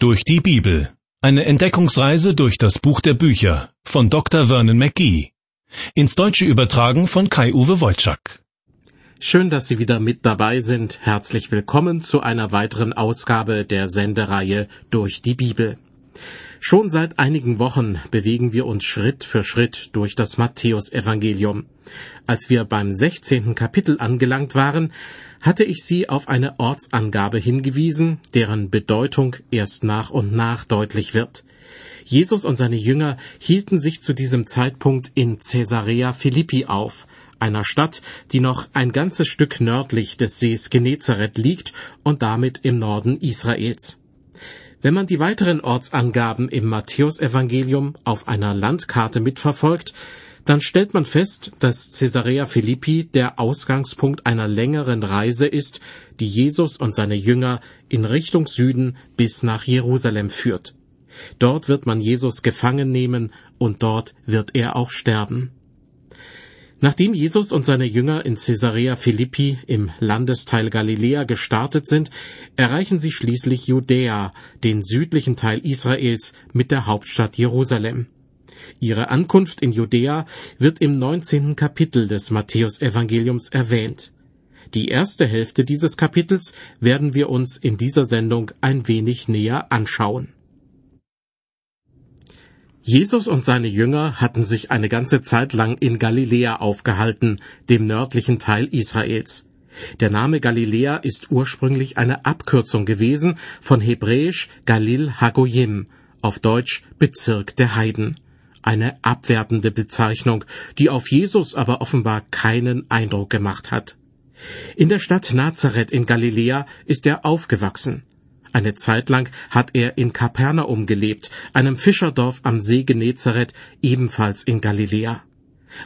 Durch die Bibel. Eine Entdeckungsreise durch das Buch der Bücher von Dr. Vernon McGee. Ins Deutsche übertragen von Kai-Uwe Wolczak. Schön, dass Sie wieder mit dabei sind. Herzlich willkommen zu einer weiteren Ausgabe der Sendereihe Durch die Bibel. Schon seit einigen Wochen bewegen wir uns Schritt für Schritt durch das Matthäusevangelium. Als wir beim 16. Kapitel angelangt waren, hatte ich Sie auf eine Ortsangabe hingewiesen, deren Bedeutung erst nach und nach deutlich wird. Jesus und seine Jünger hielten sich zu diesem Zeitpunkt in Caesarea Philippi auf, einer Stadt, die noch ein ganzes Stück nördlich des Sees Genezareth liegt und damit im Norden Israels. Wenn man die weiteren Ortsangaben im Matthäusevangelium auf einer Landkarte mitverfolgt, dann stellt man fest, dass Caesarea Philippi der Ausgangspunkt einer längeren Reise ist, die Jesus und seine Jünger in Richtung Süden bis nach Jerusalem führt. Dort wird man Jesus gefangen nehmen und dort wird er auch sterben. Nachdem Jesus und seine Jünger in Caesarea Philippi im Landesteil Galiläa gestartet sind, erreichen sie schließlich Judäa, den südlichen Teil Israels, mit der Hauptstadt Jerusalem. Ihre Ankunft in Judäa wird im 19. Kapitel des Matthäusevangeliums erwähnt. Die erste Hälfte dieses Kapitels werden wir uns in dieser Sendung ein wenig näher anschauen. Jesus und seine Jünger hatten sich eine ganze Zeit lang in Galiläa aufgehalten, dem nördlichen Teil Israels. Der Name Galiläa ist ursprünglich eine Abkürzung gewesen von Hebräisch Galil Hagoyim, auf Deutsch Bezirk der Heiden. Eine abwertende Bezeichnung, die auf Jesus aber offenbar keinen Eindruck gemacht hat. In der Stadt Nazareth in Galiläa ist er aufgewachsen. Eine Zeit lang hat er in Kapernaum gelebt, einem Fischerdorf am See Genezareth, ebenfalls in Galiläa.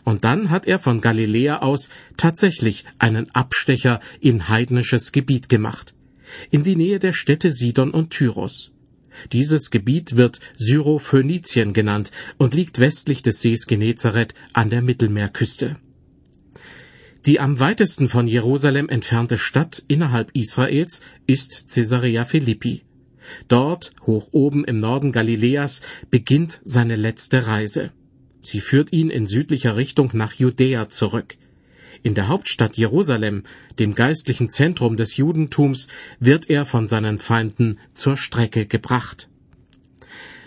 Und dann hat er von Galiläa aus tatsächlich einen Abstecher in heidnisches Gebiet gemacht, in die Nähe der Städte Sidon und Tyros. Dieses Gebiet wird Syrophönizien genannt und liegt westlich des Sees Genezareth an der Mittelmeerküste. Die am weitesten von Jerusalem entfernte Stadt innerhalb Israels ist Caesarea Philippi. Dort, hoch oben im Norden Galiläas, beginnt seine letzte Reise. Sie führt ihn in südlicher Richtung nach Judäa zurück. In der Hauptstadt Jerusalem, dem geistlichen Zentrum des Judentums, wird er von seinen Feinden zur Strecke gebracht.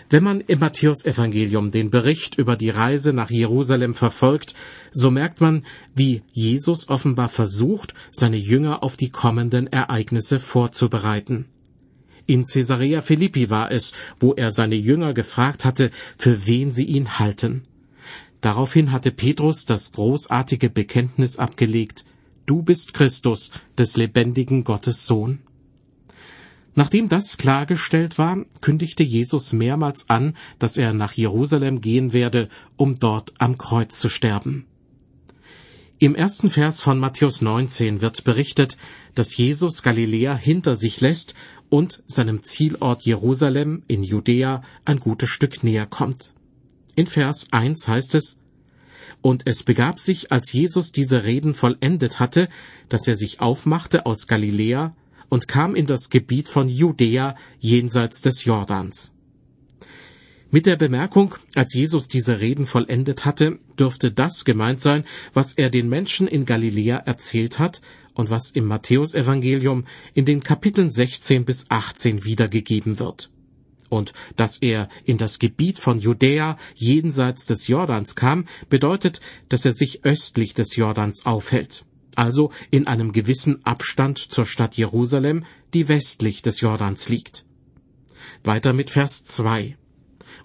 Wenn man im Matthäusevangelium den Bericht über die Reise nach Jerusalem verfolgt, so merkt man, wie Jesus offenbar versucht, seine Jünger auf die kommenden Ereignisse vorzubereiten. In Caesarea Philippi war es, wo er seine Jünger gefragt hatte, für wen sie ihn halten. Daraufhin hatte Petrus das großartige Bekenntnis abgelegt, Du bist Christus, des lebendigen Gottes Sohn. Nachdem das klargestellt war, kündigte Jesus mehrmals an, dass er nach Jerusalem gehen werde, um dort am Kreuz zu sterben. Im ersten Vers von Matthäus 19 wird berichtet, dass Jesus Galiläa hinter sich lässt und seinem Zielort Jerusalem in Judäa ein gutes Stück näher kommt. In Vers 1 heißt es, Und es begab sich, als Jesus diese Reden vollendet hatte, dass er sich aufmachte aus Galiläa und kam in das Gebiet von Judäa jenseits des Jordans. Mit der Bemerkung, als Jesus diese Reden vollendet hatte, dürfte das gemeint sein, was er den Menschen in Galiläa erzählt hat und was im Matthäusevangelium in den Kapiteln 16 bis 18 wiedergegeben wird. Und dass er in das Gebiet von Judäa jenseits des Jordans kam, bedeutet, dass er sich östlich des Jordans aufhält also in einem gewissen Abstand zur Stadt Jerusalem, die westlich des Jordans liegt. Weiter mit Vers 2.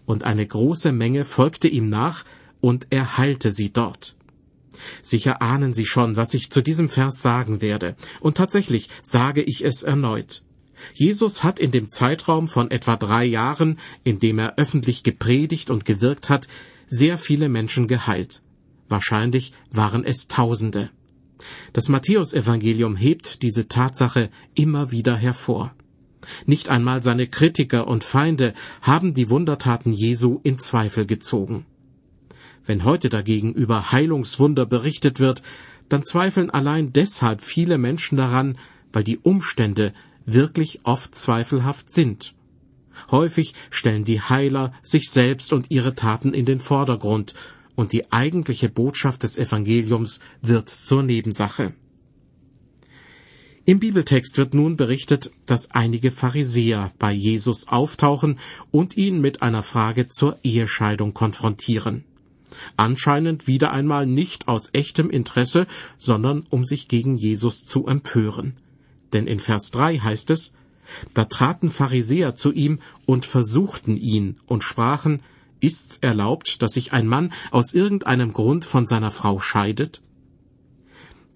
Und eine große Menge folgte ihm nach, und er heilte sie dort. Sicher ahnen Sie schon, was ich zu diesem Vers sagen werde, und tatsächlich sage ich es erneut. Jesus hat in dem Zeitraum von etwa drei Jahren, in dem er öffentlich gepredigt und gewirkt hat, sehr viele Menschen geheilt. Wahrscheinlich waren es Tausende. Das Matthäusevangelium hebt diese Tatsache immer wieder hervor. Nicht einmal seine Kritiker und Feinde haben die Wundertaten Jesu in Zweifel gezogen. Wenn heute dagegen über Heilungswunder berichtet wird, dann zweifeln allein deshalb viele Menschen daran, weil die Umstände wirklich oft zweifelhaft sind. Häufig stellen die Heiler sich selbst und ihre Taten in den Vordergrund, und die eigentliche Botschaft des Evangeliums wird zur Nebensache. Im Bibeltext wird nun berichtet, dass einige Pharisäer bei Jesus auftauchen und ihn mit einer Frage zur Ehescheidung konfrontieren. Anscheinend wieder einmal nicht aus echtem Interesse, sondern um sich gegen Jesus zu empören. Denn in Vers 3 heißt es, da traten Pharisäer zu ihm und versuchten ihn und sprachen, Ist's erlaubt, dass sich ein Mann aus irgendeinem Grund von seiner Frau scheidet?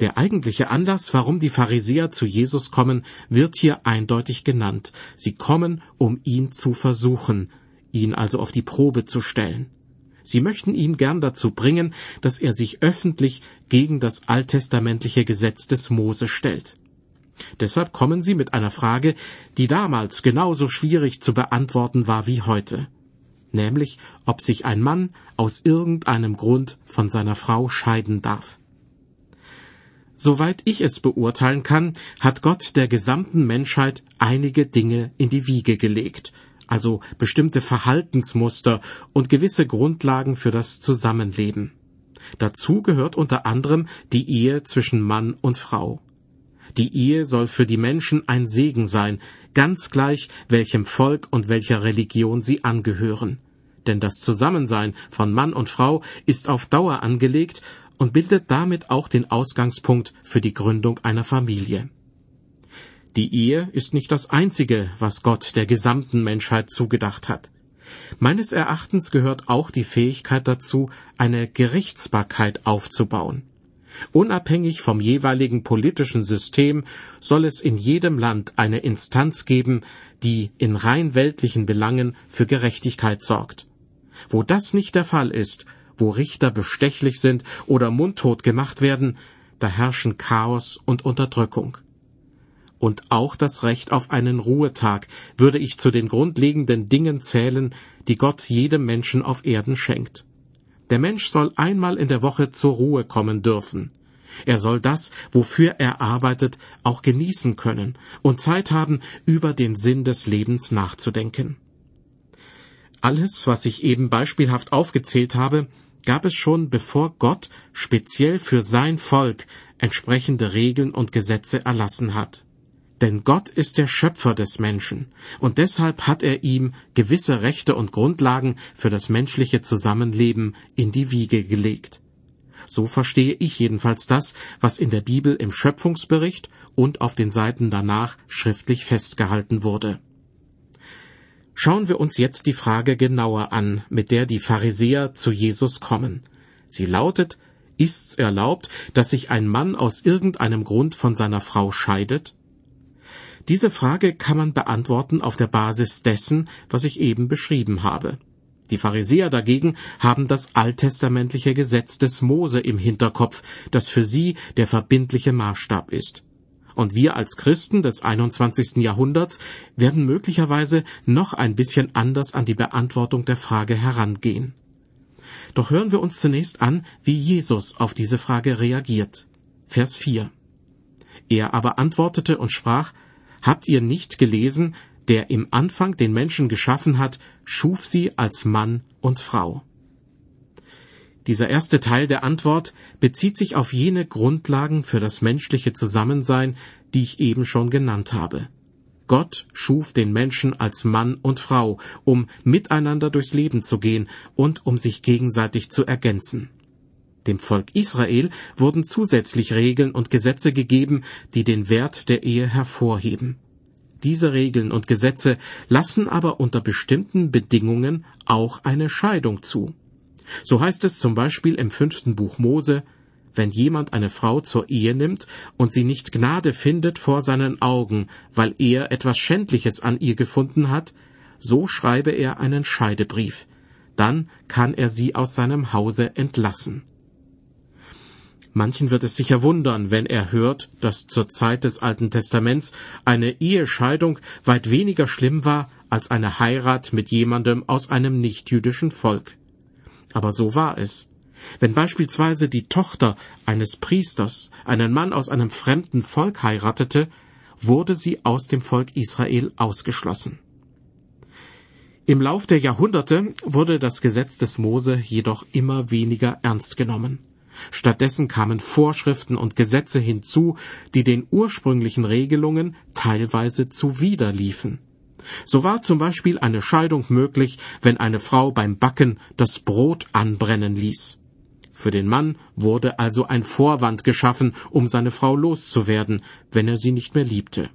Der eigentliche Anlass, warum die Pharisäer zu Jesus kommen, wird hier eindeutig genannt. Sie kommen, um ihn zu versuchen, ihn also auf die Probe zu stellen. Sie möchten ihn gern dazu bringen, dass er sich öffentlich gegen das alttestamentliche Gesetz des Mose stellt. Deshalb kommen sie mit einer Frage, die damals genauso schwierig zu beantworten war wie heute, nämlich ob sich ein Mann aus irgendeinem Grund von seiner Frau scheiden darf. Soweit ich es beurteilen kann, hat Gott der gesamten Menschheit einige Dinge in die Wiege gelegt, also bestimmte Verhaltensmuster und gewisse Grundlagen für das Zusammenleben. Dazu gehört unter anderem die Ehe zwischen Mann und Frau. Die Ehe soll für die Menschen ein Segen sein, ganz gleich welchem Volk und welcher Religion sie angehören. Denn das Zusammensein von Mann und Frau ist auf Dauer angelegt und bildet damit auch den Ausgangspunkt für die Gründung einer Familie. Die Ehe ist nicht das Einzige, was Gott der gesamten Menschheit zugedacht hat. Meines Erachtens gehört auch die Fähigkeit dazu, eine Gerichtsbarkeit aufzubauen. Unabhängig vom jeweiligen politischen System soll es in jedem Land eine Instanz geben, die in rein weltlichen Belangen für Gerechtigkeit sorgt. Wo das nicht der Fall ist, wo Richter bestechlich sind oder mundtot gemacht werden, da herrschen Chaos und Unterdrückung. Und auch das Recht auf einen Ruhetag würde ich zu den grundlegenden Dingen zählen, die Gott jedem Menschen auf Erden schenkt. Der Mensch soll einmal in der Woche zur Ruhe kommen dürfen. Er soll das, wofür er arbeitet, auch genießen können und Zeit haben, über den Sinn des Lebens nachzudenken. Alles, was ich eben beispielhaft aufgezählt habe, gab es schon bevor Gott speziell für sein Volk entsprechende Regeln und Gesetze erlassen hat. Denn Gott ist der Schöpfer des Menschen, und deshalb hat er ihm gewisse Rechte und Grundlagen für das menschliche Zusammenleben in die Wiege gelegt. So verstehe ich jedenfalls das, was in der Bibel im Schöpfungsbericht und auf den Seiten danach schriftlich festgehalten wurde. Schauen wir uns jetzt die Frage genauer an, mit der die Pharisäer zu Jesus kommen. Sie lautet, ist's erlaubt, dass sich ein Mann aus irgendeinem Grund von seiner Frau scheidet? Diese Frage kann man beantworten auf der Basis dessen, was ich eben beschrieben habe. Die Pharisäer dagegen haben das alttestamentliche Gesetz des Mose im Hinterkopf, das für sie der verbindliche Maßstab ist. Und wir als Christen des 21. Jahrhunderts werden möglicherweise noch ein bisschen anders an die Beantwortung der Frage herangehen. Doch hören wir uns zunächst an, wie Jesus auf diese Frage reagiert. Vers 4. Er aber antwortete und sprach, Habt ihr nicht gelesen, der im Anfang den Menschen geschaffen hat, schuf sie als Mann und Frau. Dieser erste Teil der Antwort bezieht sich auf jene Grundlagen für das menschliche Zusammensein, die ich eben schon genannt habe. Gott schuf den Menschen als Mann und Frau, um miteinander durchs Leben zu gehen und um sich gegenseitig zu ergänzen. Dem Volk Israel wurden zusätzlich Regeln und Gesetze gegeben, die den Wert der Ehe hervorheben. Diese Regeln und Gesetze lassen aber unter bestimmten Bedingungen auch eine Scheidung zu. So heißt es zum Beispiel im fünften Buch Mose, wenn jemand eine Frau zur Ehe nimmt und sie nicht Gnade findet vor seinen Augen, weil er etwas Schändliches an ihr gefunden hat, so schreibe er einen Scheidebrief, dann kann er sie aus seinem Hause entlassen. Manchen wird es sicher wundern, wenn er hört, dass zur Zeit des Alten Testaments eine Ehescheidung weit weniger schlimm war als eine Heirat mit jemandem aus einem nichtjüdischen Volk. Aber so war es. Wenn beispielsweise die Tochter eines Priesters einen Mann aus einem fremden Volk heiratete, wurde sie aus dem Volk Israel ausgeschlossen. Im Lauf der Jahrhunderte wurde das Gesetz des Mose jedoch immer weniger ernst genommen. Stattdessen kamen Vorschriften und Gesetze hinzu, die den ursprünglichen Regelungen teilweise zuwiderliefen. So war zum Beispiel eine Scheidung möglich, wenn eine Frau beim Backen das Brot anbrennen ließ. Für den Mann wurde also ein Vorwand geschaffen, um seine Frau loszuwerden, wenn er sie nicht mehr liebte.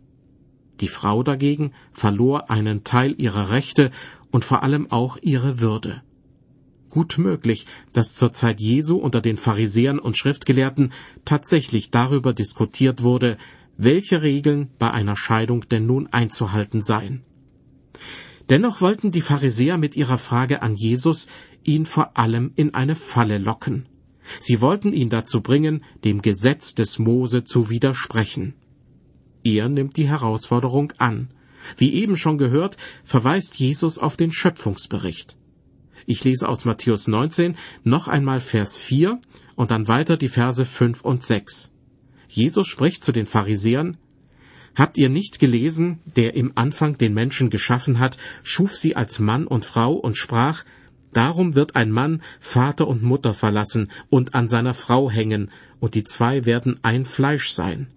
Die Frau dagegen verlor einen Teil ihrer Rechte und vor allem auch ihre Würde. Gut möglich, dass zur Zeit Jesu unter den Pharisäern und Schriftgelehrten tatsächlich darüber diskutiert wurde, welche Regeln bei einer Scheidung denn nun einzuhalten seien. Dennoch wollten die Pharisäer mit ihrer Frage an Jesus ihn vor allem in eine Falle locken. Sie wollten ihn dazu bringen, dem Gesetz des Mose zu widersprechen. Er nimmt die Herausforderung an. Wie eben schon gehört, verweist Jesus auf den Schöpfungsbericht. Ich lese aus Matthäus 19 noch einmal Vers 4 und dann weiter die Verse 5 und 6. Jesus spricht zu den Pharisäern, Habt ihr nicht gelesen, der im Anfang den Menschen geschaffen hat, schuf sie als Mann und Frau und sprach, Darum wird ein Mann Vater und Mutter verlassen und an seiner Frau hängen, und die zwei werden ein Fleisch sein.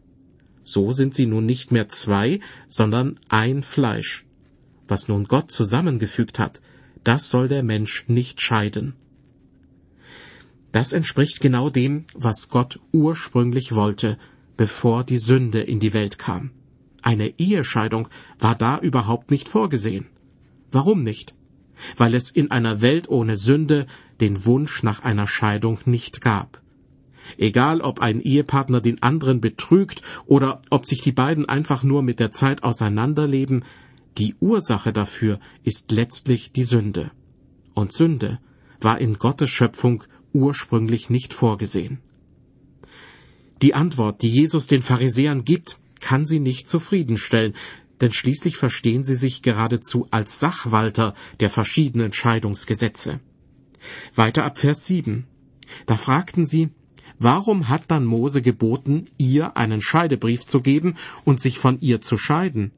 So sind sie nun nicht mehr zwei, sondern ein Fleisch. Was nun Gott zusammengefügt hat, das soll der Mensch nicht scheiden. Das entspricht genau dem, was Gott ursprünglich wollte, bevor die Sünde in die Welt kam. Eine Ehescheidung war da überhaupt nicht vorgesehen. Warum nicht? Weil es in einer Welt ohne Sünde den Wunsch nach einer Scheidung nicht gab. Egal ob ein Ehepartner den anderen betrügt oder ob sich die beiden einfach nur mit der Zeit auseinanderleben, die Ursache dafür ist letztlich die Sünde. Und Sünde war in Gottes Schöpfung ursprünglich nicht vorgesehen. Die Antwort, die Jesus den Pharisäern gibt, kann sie nicht zufriedenstellen, denn schließlich verstehen sie sich geradezu als Sachwalter der verschiedenen Scheidungsgesetze. Weiter ab Vers 7. Da fragten sie, warum hat dann Mose geboten, ihr einen Scheidebrief zu geben und sich von ihr zu scheiden?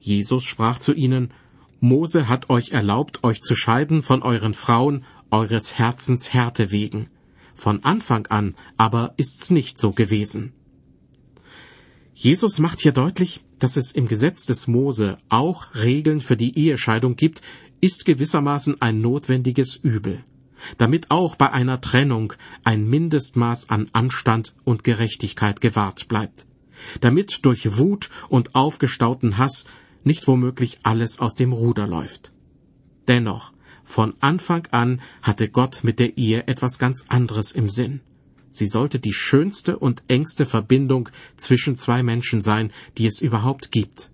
Jesus sprach zu ihnen, Mose hat euch erlaubt, euch zu scheiden von euren Frauen, eures Herzens Härte wegen. Von Anfang an aber ist's nicht so gewesen. Jesus macht hier deutlich, dass es im Gesetz des Mose auch Regeln für die Ehescheidung gibt, ist gewissermaßen ein notwendiges Übel, damit auch bei einer Trennung ein Mindestmaß an Anstand und Gerechtigkeit gewahrt bleibt, damit durch Wut und aufgestauten Hass nicht womöglich alles aus dem Ruder läuft. Dennoch, von Anfang an hatte Gott mit der Ehe etwas ganz anderes im Sinn. Sie sollte die schönste und engste Verbindung zwischen zwei Menschen sein, die es überhaupt gibt.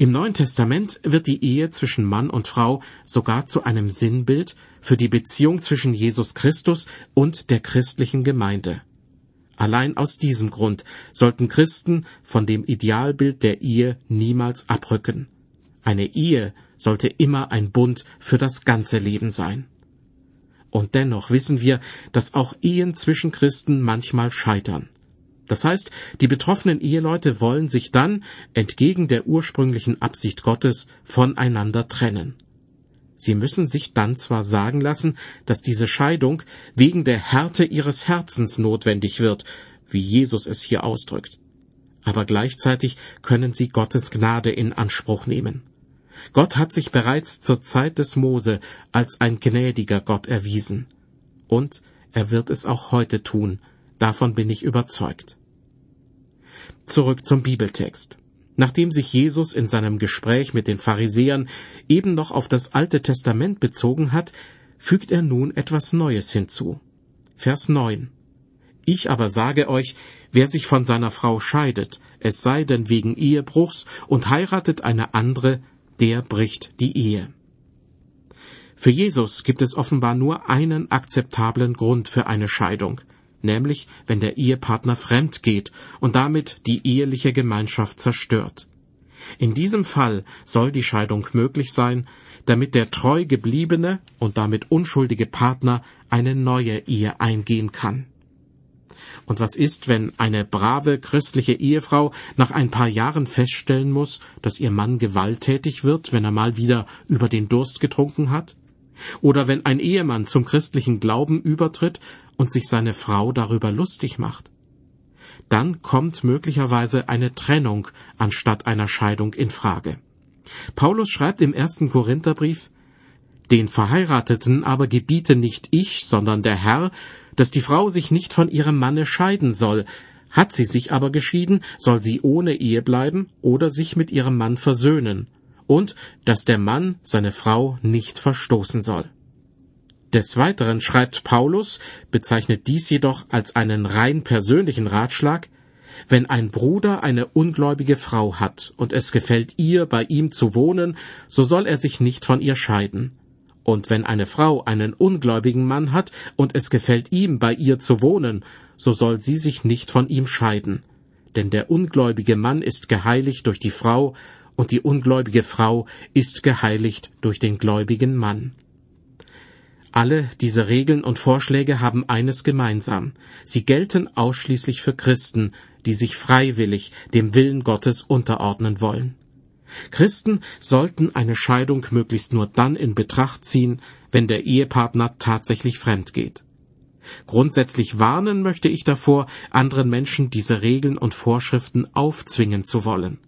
Im Neuen Testament wird die Ehe zwischen Mann und Frau sogar zu einem Sinnbild für die Beziehung zwischen Jesus Christus und der christlichen Gemeinde. Allein aus diesem Grund sollten Christen von dem Idealbild der Ehe niemals abrücken. Eine Ehe sollte immer ein Bund für das ganze Leben sein. Und dennoch wissen wir, dass auch Ehen zwischen Christen manchmal scheitern. Das heißt, die betroffenen Eheleute wollen sich dann, entgegen der ursprünglichen Absicht Gottes, voneinander trennen. Sie müssen sich dann zwar sagen lassen, dass diese Scheidung wegen der Härte ihres Herzens notwendig wird, wie Jesus es hier ausdrückt. Aber gleichzeitig können sie Gottes Gnade in Anspruch nehmen. Gott hat sich bereits zur Zeit des Mose als ein gnädiger Gott erwiesen. Und er wird es auch heute tun, davon bin ich überzeugt. Zurück zum Bibeltext. Nachdem sich Jesus in seinem Gespräch mit den Pharisäern eben noch auf das Alte Testament bezogen hat, fügt er nun etwas Neues hinzu. Vers 9. Ich aber sage euch, wer sich von seiner Frau scheidet, es sei denn wegen Ehebruchs und heiratet eine andere, der bricht die Ehe. Für Jesus gibt es offenbar nur einen akzeptablen Grund für eine Scheidung, nämlich wenn der Ehepartner fremd geht und damit die eheliche Gemeinschaft zerstört. In diesem Fall soll die Scheidung möglich sein, damit der treu gebliebene und damit unschuldige Partner eine neue Ehe eingehen kann. Und was ist, wenn eine brave christliche Ehefrau nach ein paar Jahren feststellen muss, dass ihr Mann gewalttätig wird, wenn er mal wieder über den Durst getrunken hat? Oder wenn ein Ehemann zum christlichen Glauben übertritt und sich seine Frau darüber lustig macht? Dann kommt möglicherweise eine Trennung anstatt einer Scheidung in Frage. Paulus schreibt im ersten Korintherbrief, den Verheirateten aber gebiete nicht ich, sondern der Herr, dass die Frau sich nicht von ihrem Manne scheiden soll. Hat sie sich aber geschieden, soll sie ohne Ehe bleiben oder sich mit ihrem Mann versöhnen. Und dass der Mann seine Frau nicht verstoßen soll. Des Weiteren schreibt Paulus, bezeichnet dies jedoch als einen rein persönlichen Ratschlag, wenn ein Bruder eine ungläubige Frau hat und es gefällt ihr, bei ihm zu wohnen, so soll er sich nicht von ihr scheiden. Und wenn eine Frau einen ungläubigen Mann hat und es gefällt ihm, bei ihr zu wohnen, so soll sie sich nicht von ihm scheiden. Denn der ungläubige Mann ist geheiligt durch die Frau, und die ungläubige Frau ist geheiligt durch den gläubigen Mann. Alle diese Regeln und Vorschläge haben eines gemeinsam. Sie gelten ausschließlich für Christen, die sich freiwillig dem Willen Gottes unterordnen wollen. Christen sollten eine Scheidung möglichst nur dann in Betracht ziehen, wenn der Ehepartner tatsächlich fremd geht. Grundsätzlich warnen möchte ich davor, anderen Menschen diese Regeln und Vorschriften aufzwingen zu wollen.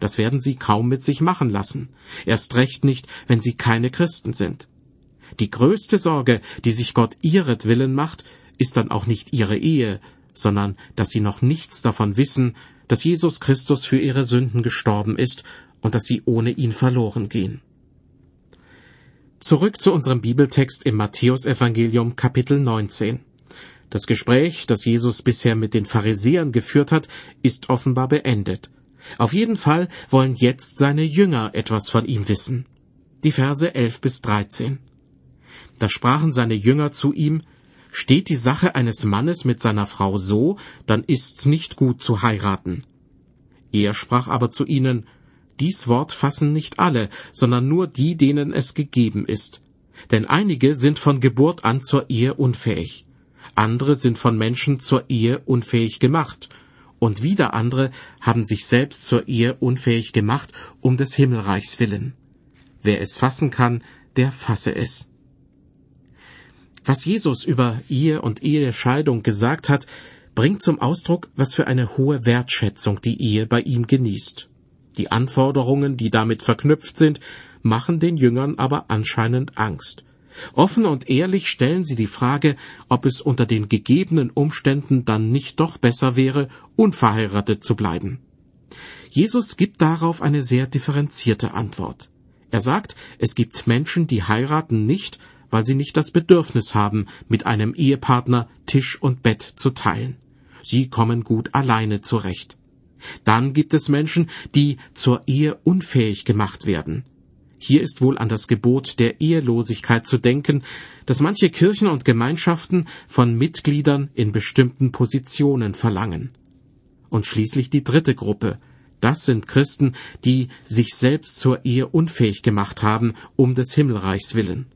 Das werden sie kaum mit sich machen lassen, erst recht nicht, wenn sie keine Christen sind. Die größte Sorge, die sich Gott ihretwillen macht, ist dann auch nicht ihre Ehe, sondern dass sie noch nichts davon wissen, dass Jesus Christus für ihre Sünden gestorben ist und dass sie ohne ihn verloren gehen. Zurück zu unserem Bibeltext im Matthäusevangelium Kapitel 19. Das Gespräch, das Jesus bisher mit den Pharisäern geführt hat, ist offenbar beendet. Auf jeden Fall wollen jetzt seine Jünger etwas von ihm wissen. Die Verse 11 bis 13. Da sprachen seine Jünger zu ihm, Steht die Sache eines Mannes mit seiner Frau so, dann ist's nicht gut zu heiraten. Er sprach aber zu ihnen, dies Wort fassen nicht alle, sondern nur die, denen es gegeben ist. Denn einige sind von Geburt an zur Ehe unfähig, andere sind von Menschen zur Ehe unfähig gemacht, und wieder andere haben sich selbst zur Ehe unfähig gemacht, um des Himmelreichs willen. Wer es fassen kann, der fasse es. Was Jesus über Ehe und Ehescheidung gesagt hat, bringt zum Ausdruck, was für eine hohe Wertschätzung die Ehe bei ihm genießt. Die Anforderungen, die damit verknüpft sind, machen den Jüngern aber anscheinend Angst. Offen und ehrlich stellen sie die Frage, ob es unter den gegebenen Umständen dann nicht doch besser wäre, unverheiratet zu bleiben. Jesus gibt darauf eine sehr differenzierte Antwort. Er sagt, es gibt Menschen, die heiraten nicht, weil sie nicht das Bedürfnis haben, mit einem Ehepartner Tisch und Bett zu teilen. Sie kommen gut alleine zurecht. Dann gibt es Menschen, die zur Ehe unfähig gemacht werden. Hier ist wohl an das Gebot der Ehelosigkeit zu denken, das manche Kirchen und Gemeinschaften von Mitgliedern in bestimmten Positionen verlangen. Und schließlich die dritte Gruppe. Das sind Christen, die sich selbst zur Ehe unfähig gemacht haben, um des Himmelreichs willen.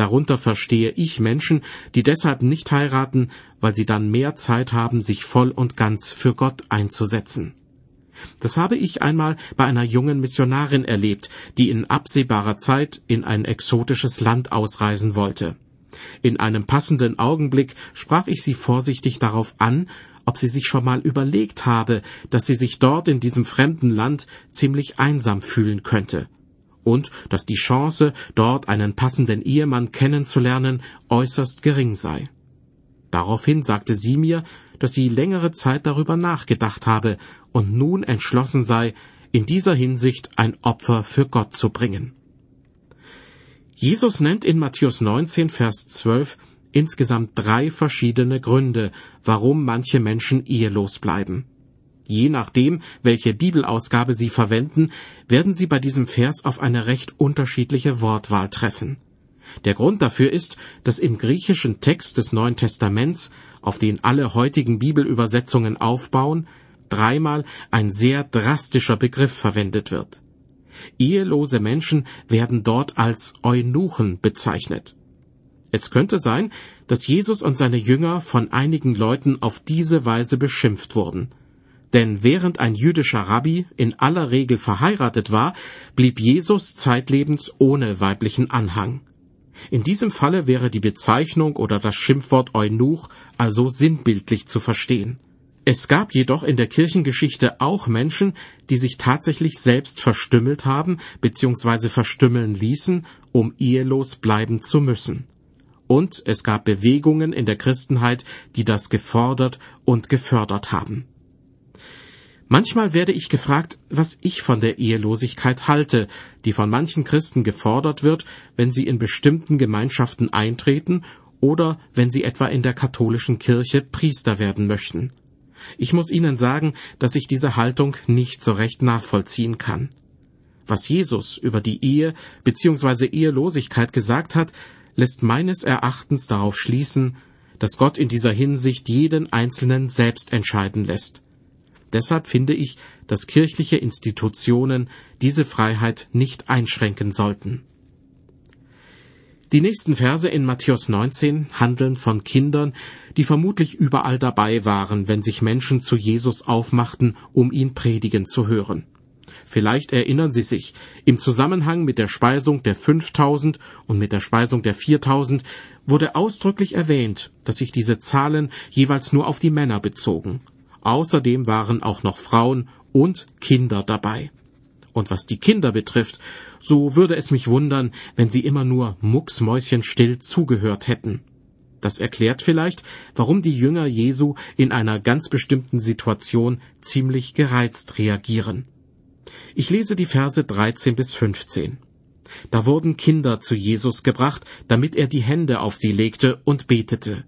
Darunter verstehe ich Menschen, die deshalb nicht heiraten, weil sie dann mehr Zeit haben, sich voll und ganz für Gott einzusetzen. Das habe ich einmal bei einer jungen Missionarin erlebt, die in absehbarer Zeit in ein exotisches Land ausreisen wollte. In einem passenden Augenblick sprach ich sie vorsichtig darauf an, ob sie sich schon mal überlegt habe, dass sie sich dort in diesem fremden Land ziemlich einsam fühlen könnte und dass die Chance, dort einen passenden Ehemann kennenzulernen, äußerst gering sei. Daraufhin sagte sie mir, dass sie längere Zeit darüber nachgedacht habe und nun entschlossen sei, in dieser Hinsicht ein Opfer für Gott zu bringen. Jesus nennt in Matthäus 19, Vers 12 insgesamt drei verschiedene Gründe, warum manche Menschen ehelos bleiben. Je nachdem, welche Bibelausgabe Sie verwenden, werden Sie bei diesem Vers auf eine recht unterschiedliche Wortwahl treffen. Der Grund dafür ist, dass im griechischen Text des Neuen Testaments, auf den alle heutigen Bibelübersetzungen aufbauen, dreimal ein sehr drastischer Begriff verwendet wird. Ehelose Menschen werden dort als Eunuchen bezeichnet. Es könnte sein, dass Jesus und seine Jünger von einigen Leuten auf diese Weise beschimpft wurden. Denn während ein jüdischer Rabbi in aller Regel verheiratet war, blieb Jesus zeitlebens ohne weiblichen Anhang. In diesem Falle wäre die Bezeichnung oder das Schimpfwort Eunuch also sinnbildlich zu verstehen. Es gab jedoch in der Kirchengeschichte auch Menschen, die sich tatsächlich selbst verstümmelt haben bzw. verstümmeln ließen, um ehelos bleiben zu müssen. Und es gab Bewegungen in der Christenheit, die das gefordert und gefördert haben. Manchmal werde ich gefragt, was ich von der Ehelosigkeit halte, die von manchen Christen gefordert wird, wenn sie in bestimmten Gemeinschaften eintreten oder wenn sie etwa in der katholischen Kirche Priester werden möchten. Ich muss Ihnen sagen, dass ich diese Haltung nicht so recht nachvollziehen kann. Was Jesus über die Ehe bzw. Ehelosigkeit gesagt hat, lässt meines Erachtens darauf schließen, dass Gott in dieser Hinsicht jeden Einzelnen selbst entscheiden lässt. Deshalb finde ich, dass kirchliche Institutionen diese Freiheit nicht einschränken sollten. Die nächsten Verse in Matthäus 19 handeln von Kindern, die vermutlich überall dabei waren, wenn sich Menschen zu Jesus aufmachten, um ihn predigen zu hören. Vielleicht erinnern Sie sich, im Zusammenhang mit der Speisung der 5000 und mit der Speisung der 4000 wurde ausdrücklich erwähnt, dass sich diese Zahlen jeweils nur auf die Männer bezogen. Außerdem waren auch noch Frauen und Kinder dabei. Und was die Kinder betrifft, so würde es mich wundern, wenn sie immer nur mucksmäuschenstill zugehört hätten. Das erklärt vielleicht, warum die Jünger Jesu in einer ganz bestimmten Situation ziemlich gereizt reagieren. Ich lese die Verse 13 bis 15. Da wurden Kinder zu Jesus gebracht, damit er die Hände auf sie legte und betete.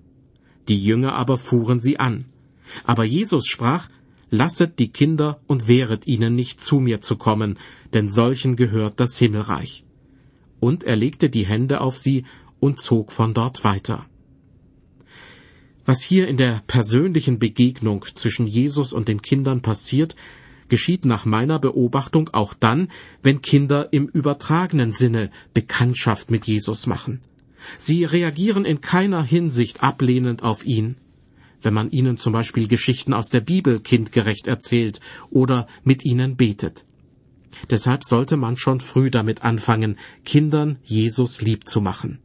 Die Jünger aber fuhren sie an. Aber Jesus sprach, Lasset die Kinder und wehret ihnen nicht zu mir zu kommen, denn solchen gehört das Himmelreich. Und er legte die Hände auf sie und zog von dort weiter. Was hier in der persönlichen Begegnung zwischen Jesus und den Kindern passiert, geschieht nach meiner Beobachtung auch dann, wenn Kinder im übertragenen Sinne Bekanntschaft mit Jesus machen. Sie reagieren in keiner Hinsicht ablehnend auf ihn wenn man ihnen zum Beispiel Geschichten aus der Bibel kindgerecht erzählt oder mit ihnen betet. Deshalb sollte man schon früh damit anfangen, Kindern Jesus lieb zu machen.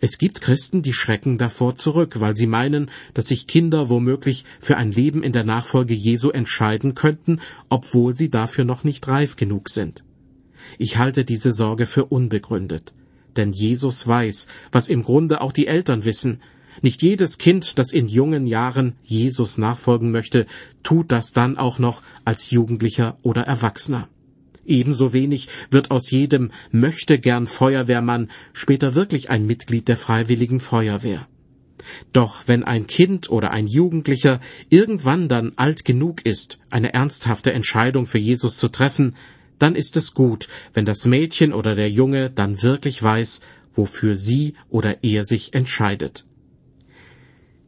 Es gibt Christen, die schrecken davor zurück, weil sie meinen, dass sich Kinder womöglich für ein Leben in der Nachfolge Jesu entscheiden könnten, obwohl sie dafür noch nicht reif genug sind. Ich halte diese Sorge für unbegründet. Denn Jesus weiß, was im Grunde auch die Eltern wissen, nicht jedes Kind, das in jungen Jahren Jesus nachfolgen möchte, tut das dann auch noch als Jugendlicher oder Erwachsener. Ebenso wenig wird aus jedem möchte gern Feuerwehrmann später wirklich ein Mitglied der Freiwilligen Feuerwehr. Doch wenn ein Kind oder ein Jugendlicher irgendwann dann alt genug ist, eine ernsthafte Entscheidung für Jesus zu treffen, dann ist es gut, wenn das Mädchen oder der Junge dann wirklich weiß, wofür sie oder er sich entscheidet.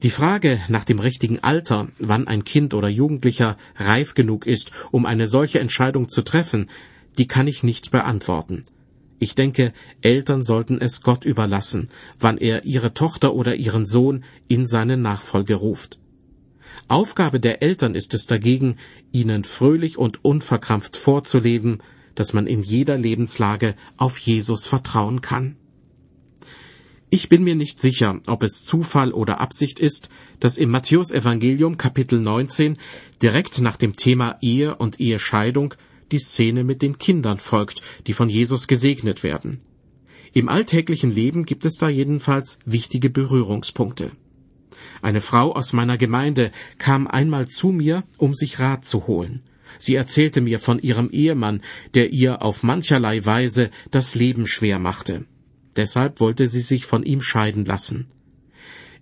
Die Frage nach dem richtigen Alter, wann ein Kind oder Jugendlicher reif genug ist, um eine solche Entscheidung zu treffen, die kann ich nicht beantworten. Ich denke, Eltern sollten es Gott überlassen, wann er ihre Tochter oder ihren Sohn in seine Nachfolge ruft. Aufgabe der Eltern ist es dagegen, ihnen fröhlich und unverkrampft vorzuleben, dass man in jeder Lebenslage auf Jesus vertrauen kann. Ich bin mir nicht sicher, ob es Zufall oder Absicht ist, dass im Matthäusevangelium Kapitel 19 direkt nach dem Thema Ehe und Ehescheidung die Szene mit den Kindern folgt, die von Jesus gesegnet werden. Im alltäglichen Leben gibt es da jedenfalls wichtige Berührungspunkte. Eine Frau aus meiner Gemeinde kam einmal zu mir, um sich Rat zu holen. Sie erzählte mir von ihrem Ehemann, der ihr auf mancherlei Weise das Leben schwer machte. Deshalb wollte sie sich von ihm scheiden lassen.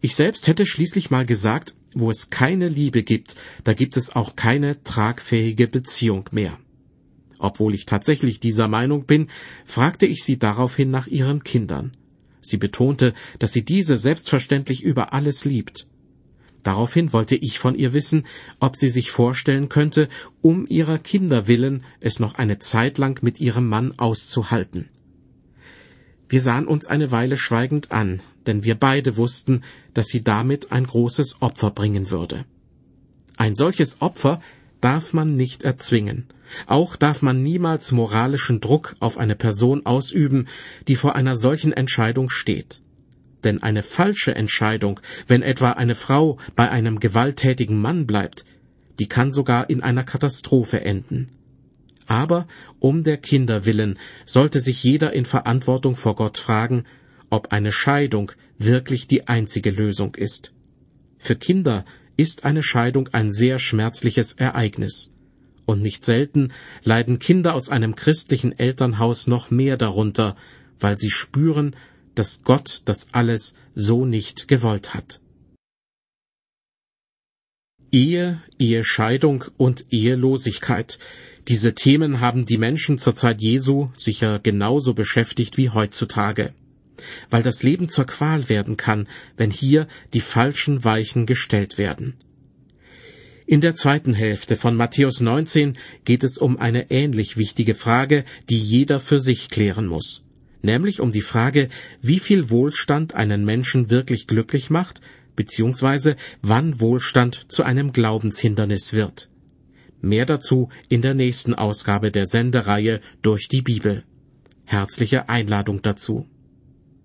Ich selbst hätte schließlich mal gesagt, wo es keine Liebe gibt, da gibt es auch keine tragfähige Beziehung mehr. Obwohl ich tatsächlich dieser Meinung bin, fragte ich sie daraufhin nach ihren Kindern. Sie betonte, dass sie diese selbstverständlich über alles liebt. Daraufhin wollte ich von ihr wissen, ob sie sich vorstellen könnte, um ihrer Kinder willen es noch eine Zeit lang mit ihrem Mann auszuhalten. Wir sahen uns eine Weile schweigend an, denn wir beide wussten, dass sie damit ein großes Opfer bringen würde. Ein solches Opfer darf man nicht erzwingen. Auch darf man niemals moralischen Druck auf eine Person ausüben, die vor einer solchen Entscheidung steht. Denn eine falsche Entscheidung, wenn etwa eine Frau bei einem gewalttätigen Mann bleibt, die kann sogar in einer Katastrophe enden. Aber um der Kinder willen sollte sich jeder in Verantwortung vor Gott fragen, ob eine Scheidung wirklich die einzige Lösung ist. Für Kinder ist eine Scheidung ein sehr schmerzliches Ereignis. Und nicht selten leiden Kinder aus einem christlichen Elternhaus noch mehr darunter, weil sie spüren, dass Gott das alles so nicht gewollt hat. Ehe, Ehescheidung und Ehelosigkeit. Diese Themen haben die Menschen zur Zeit Jesu sicher genauso beschäftigt wie heutzutage. Weil das Leben zur Qual werden kann, wenn hier die falschen Weichen gestellt werden. In der zweiten Hälfte von Matthäus 19 geht es um eine ähnlich wichtige Frage, die jeder für sich klären muss. Nämlich um die Frage, wie viel Wohlstand einen Menschen wirklich glücklich macht, beziehungsweise wann Wohlstand zu einem Glaubenshindernis wird. Mehr dazu in der nächsten Ausgabe der Sendereihe durch die Bibel. Herzliche Einladung dazu.